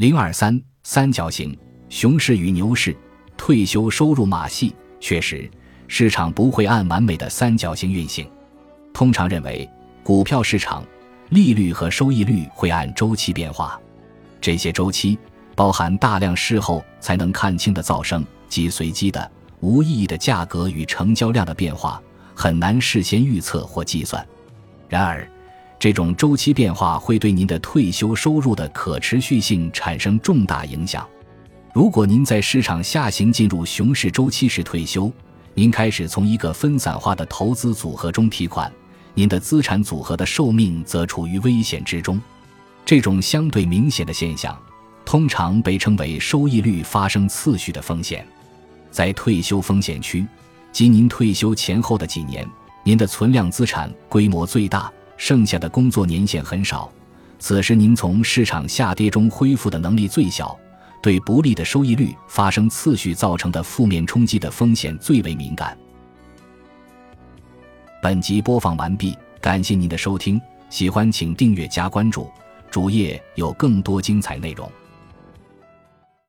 零二三三角形熊市与牛市，退休收入马戏。确实，市场不会按完美的三角形运行。通常认为，股票市场利率和收益率会按周期变化，这些周期包含大量事后才能看清的噪声及随机的、无意义的价格与成交量的变化，很难事先预测或计算。然而，这种周期变化会对您的退休收入的可持续性产生重大影响。如果您在市场下行进入熊市周期时退休，您开始从一个分散化的投资组合中提款，您的资产组合的寿命则处于危险之中。这种相对明显的现象，通常被称为收益率发生次序的风险。在退休风险区，即您退休前后的几年。您的存量资产规模最大，剩下的工作年限很少，此时您从市场下跌中恢复的能力最小，对不利的收益率发生次序造成的负面冲击的风险最为敏感。本集播放完毕，感谢您的收听，喜欢请订阅加关注，主页有更多精彩内容。